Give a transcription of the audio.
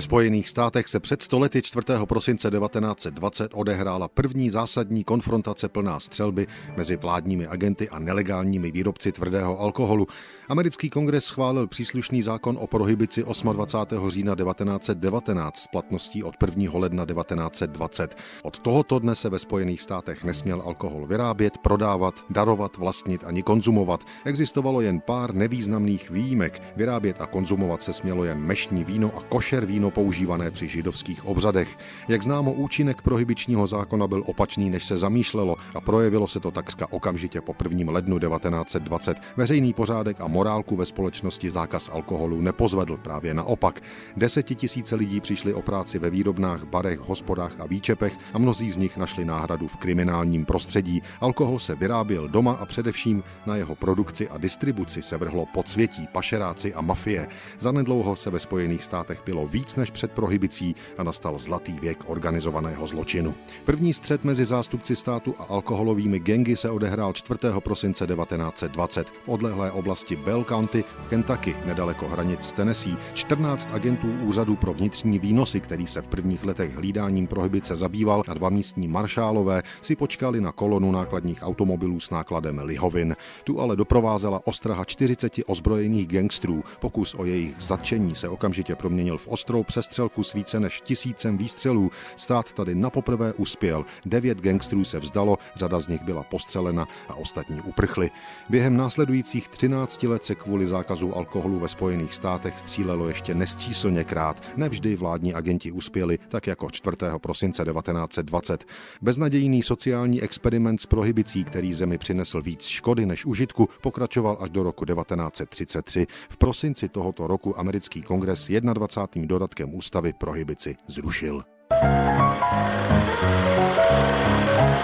Spojených státech se před stolety 4. prosince 1920 odehrála první zásadní konfrontace plná střelby mezi vládními agenty a nelegálními výrobci tvrdého alkoholu. Americký kongres schválil příslušný zákon o prohibici 28. října 1919 s platností od 1. ledna 1920. Od tohoto dne se ve Spojených státech nesměl alkohol vyrábět, prodávat, darovat, vlastnit ani konzumovat. Existovalo jen pár nevýznamných výjimek. Vyrábět a konzumovat se smělo jen mešní víno a košer víno používané při židovských obřadech. Jak známo, účinek prohibičního zákona byl opačný, než se zamýšlelo a projevilo se to takřka okamžitě po 1. lednu 1920. Veřejný pořádek a morálku ve společnosti zákaz alkoholu nepozvedl, právě naopak. Desetitisíce lidí přišli o práci ve výrobnách, barech, hospodách a výčepech a mnozí z nich našli náhradu v kriminálním prostředí. Alkohol se vyráběl doma a především na jeho produkci a distribuci se vrhlo podsvětí, pašeráci a mafie. Zanedlouho se ve Spojených státech pilo víc než před prohibicí a nastal zlatý věk organizovaného zločinu. První střed mezi zástupci státu a alkoholovými gengy se odehrál 4. prosince 1920 v odlehlé oblasti Bell County v Kentucky, nedaleko hranic s Tennessee. 14 agentů úřadu pro vnitřní výnosy, který se v prvních letech hlídáním prohibice zabýval, a dva místní maršálové si počkali na kolonu nákladních automobilů s nákladem lihovin. Tu ale doprovázela ostraha 40 ozbrojených gangstrů. Pokus o jejich zatčení se okamžitě proměnil v ostrou přestřelku s více než tisícem výstřelů. Stát tady napoprvé uspěl. Devět gangstrů se vzdalo, řada z nich byla postřelena a ostatní uprchli. Během následujících 13 let se kvůli zákazu alkoholu ve Spojených státech střílelo ještě nesčíslněkrát. Nevždy vládní agenti uspěli, tak jako 4. prosince 1920. Beznadějný sociální experiment s prohibicí, který zemi přinesl víc škody než užitku, pokračoval až do roku 1933. V prosinci tohoto roku americký kongres 21. dodatkem Českém ústavy prohibici zrušil. Thank you.